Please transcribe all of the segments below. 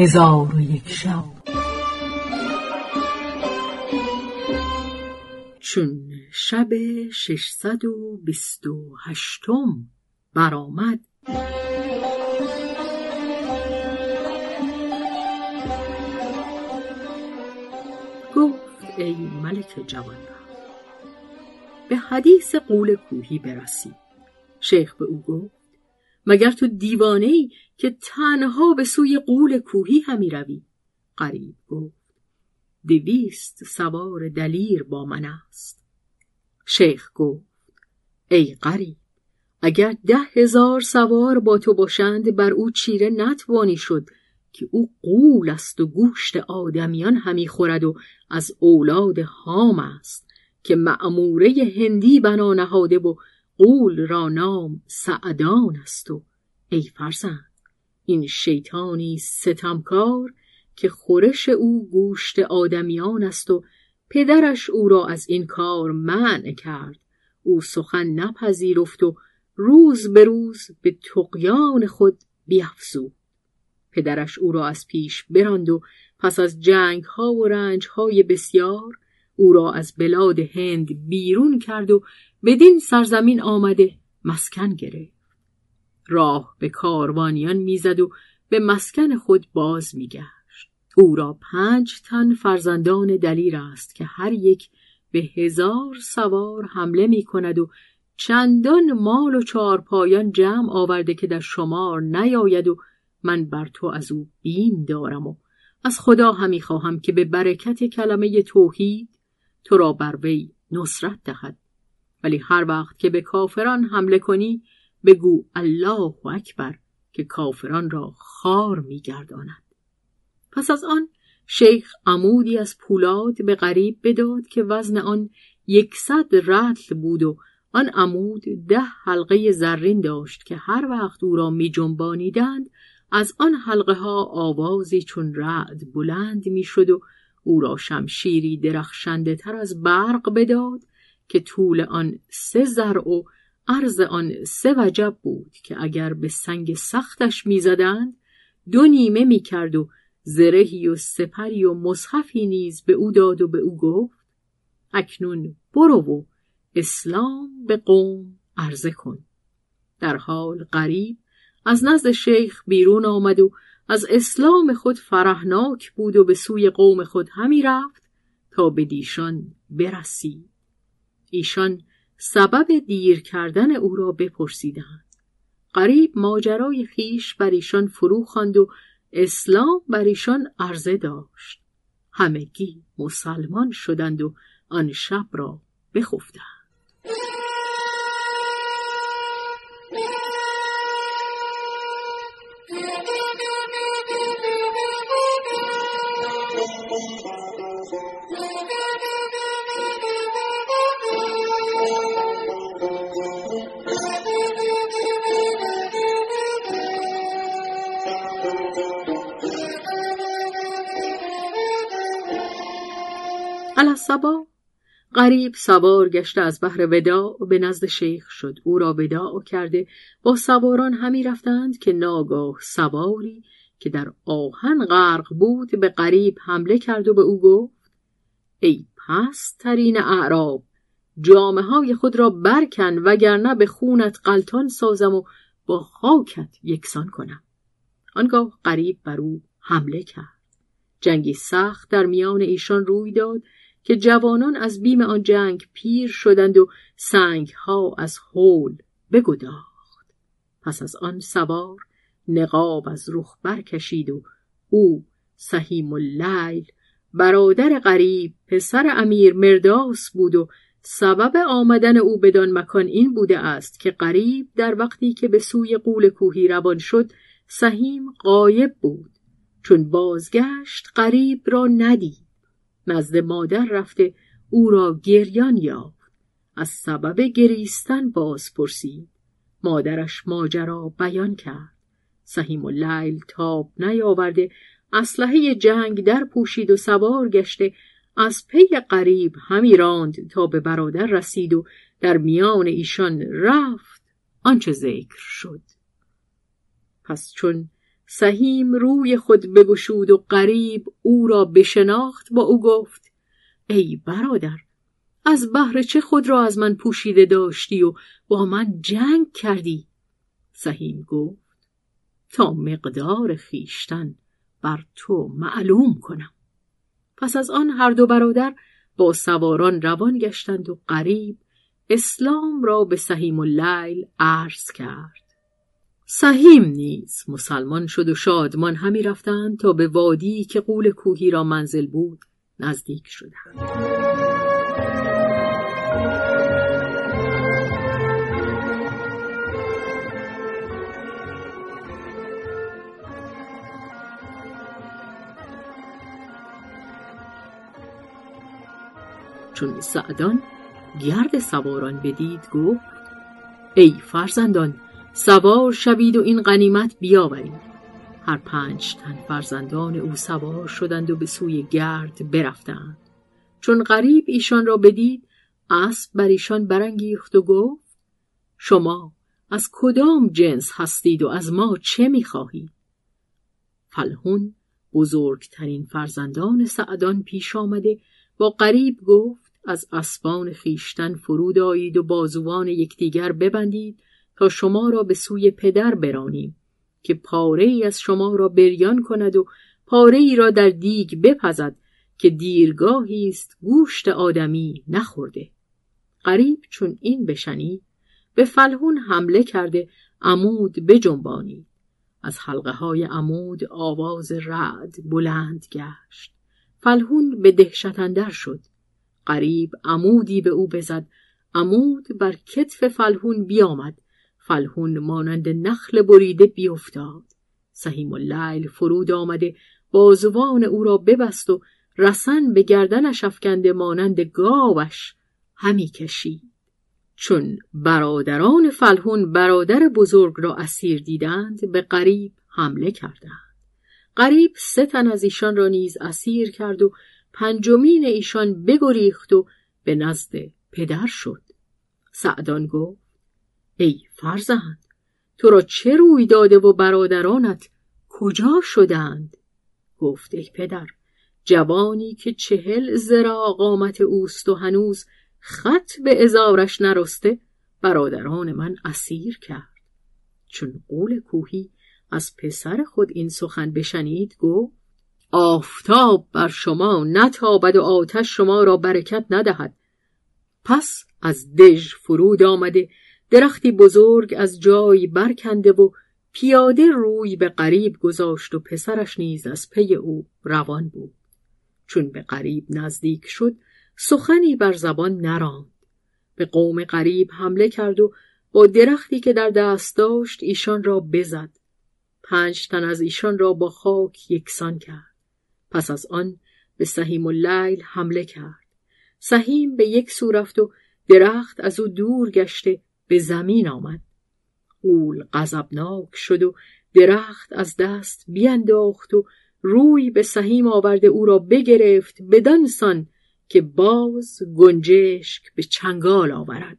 هزار و یک شب. چون شب ششصد و بیست و هشتم برآمد. گفت ای ملک جوان به حدیث قول کوهی برسی. شیخ به او گفت مگر تو دیوانه ای که تنها به سوی قول کوهی همی روی؟ قریب گفت دویست سوار دلیر با من است. شیخ گفت ای قریب اگر ده هزار سوار با تو باشند بر او چیره نتوانی شد که او قول است و گوشت آدمیان همی خورد و از اولاد هام است که معموره هندی بنا نهاده و قول را نام سعدان است و ای فرزند این شیطانی ستمکار که خورش او گوشت آدمیان است و پدرش او را از این کار منع کرد. او سخن نپذیرفت و روز به روز به تقیان خود بیافزود پدرش او را از پیش براند و پس از جنگ ها و رنج های بسیار او را از بلاد هند بیرون کرد و بدین سرزمین آمده مسکن گرفت. راه به کاروانیان می‌زد و به مسکن خود باز میگشت. او را پنج تن فرزندان دلیر است که هر یک به هزار سوار حمله می کند و چندان مال و چارپایان جمع آورده که در شمار نیاید و من بر تو از او بیم دارم و از خدا همی خواهم که به برکت کلمه توحید تو را بر وی نصرت دهد. ولی هر وقت که به کافران حمله کنی بگو الله اکبر که کافران را خار میگرداند. پس از آن شیخ عمودی از پولاد به غریب بداد که وزن آن یکصد رتل بود و آن عمود ده حلقه زرین داشت که هر وقت او را می جنبانیدند از آن حلقه ها آوازی چون رعد بلند می‌شد و او را شمشیری درخشنده تر از برق بداد که طول آن سه زر و عرض آن سه وجب بود که اگر به سنگ سختش می‌زدند دو نیمه می‌کرد و زرهی و سپری و مصحفی نیز به او داد و به او گفت اکنون برو و اسلام به قوم عرضه کن. در حال غریب از نزد شیخ بیرون آمد و از اسلام خود فرهناک بود و به سوی قوم خود همی رفت تا به دیشان برسید ایشان سبب دیر کردن او را بپرسیدند. قریب ماجرای خیش بر ایشان فرو خواند و اسلام بر ایشان عرضه داشت. همگی مسلمان شدند و آن شب را بخفتند. الصبا غریب سوار گشته از بحر وداع به نزد شیخ شد. او را وداع کرده. با سواران همی رفتند که ناگاه سواری که در آهن غرق بود به غریب حمله کرد و به او گفت ای ترین اعراب جامعه های خود را برکن وگرنه به خونت قلتان سازم و با خاکت یکسان کنم. آنگاه غریب بر او حمله کرد. جنگی سخت در میان ایشان روی داد. که جوانان از بیم آن جنگ پیر شدند و سنگ ها از حول بگداخت. پس از آن سوار نقاب از رخ برکشید و او سهیم اللیل برادر غریب پسر امیر مرداس بود و سبب آمدن او بدان مکان این بوده است که غریب در وقتی که به سوی قول کوهی روان شد سهیم قایب بود. چون بازگشت غریب را ندید. نزد مادر رفته او را گریان یافت. از سبب گریستن باز پرسید. مادرش ماجرا بیان کرد. سهیم و لیل تاب نیاورده اسلحه جنگ در پوشید و سوار گشته. از پی قریب همی راند تا به برادر رسید و در میان ایشان رفت. آنچه ذکر شد. پس چون سهیم روی خود بگشود و قریب او را بشناخت با او گفت ای برادر از بهر چه خود را از من پوشیده داشتی و با من جنگ کردی؟ سهیم گفت تا مقدار خیشتن بر تو معلوم کنم. پس از آن هر دو برادر با سواران روان گشتند و قریب اسلام را به سهیم اللیل عرض کرد. سهیم نیز مسلمان شد و شادمان همی رفتند تا به وادی که قول کوهی را منزل بود نزدیک شدند. چون سعدان گرد سواران بدید گفت ای فرزندان سوار شوید و این غنیمت بیاورید. هر پنج تن فرزندان او سوار شدند و به سوی گرد برفتند. چون غریب ایشان را بدید اسب بر ایشان برانگیخت و گفت شما از کدام جنس هستید و از ما چه می‌خواهید فلهون بزرگترین فرزندان سعدان پیش آمده با غریب گفت از اسبان خیشتن فرود آیید و بازوان یکدیگر ببندید تا شما را به سوی پدر برانیم که پاره ای از شما را بریان کند و پاره ای را در دیگ بپزد که دیرگاهی است گوشت آدمی نخورده. قریب چون این بشنید به فلحون حمله کرده عمود بجنبانید از حلقه های عمود آواز رعد بلند گشت. فلحون به دهشت شد. قریب عمودی به او بزد. عمود بر کتف فلحون بیامد. فلحون مانند نخل بریده بیافتاد سهیم اللیل فرود آمده بازوان او را ببست و رسن به گردنش افکنده مانند گاوش همی کشید. چون برادران فلحون برادر بزرگ را اسیر دیدند به قریب حمله کردند. قریب سه تن از ایشان را نیز اسیر کرد و پنجمین ایشان بگریخت و به نزد پدر شد. سعدان گفت ای فرزند تو را چه روی داده و برادرانت کجا شدند؟ گفت ای پدر جوانی که چهل زرا قامت اوست و هنوز خط به ازارش نرسته برادران من اسیر کرد. چون قول کوهی از پسر خود این سخن بشنید گفت آفتاب بر شما نتابد و آتش شما را برکت ندهد. پس از دژ فرود آمده درختی بزرگ از جای برکنده و پیاده روی به قریب گذاشت و پسرش نیز از پی او روان بود. چون به قریب نزدیک شد سخنی بر زبان نراند. به قوم قریب حمله کرد و با درختی که در دست داشت ایشان را بزد. پنج تن از ایشان را با خاک یکسان کرد. پس از آن به سهیم اللیل حمله کرد. سهیم به یک سو رفت و درخت از او دور گشته به زمین آمد. قول غضبناک شد و درخت از دست بینداخت و روی به سهیم آورده او را بگرفت بدانسان که باز گنجشک به چنگال آورد.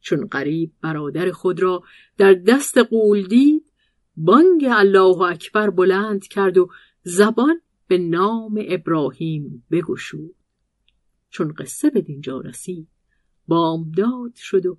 چون قریب برادر خود را در دست قول دید بانگ الله اکبر بلند کرد و زبان به نام ابراهیم بگشود. چون قصه به دینجا رسید بامداد شد و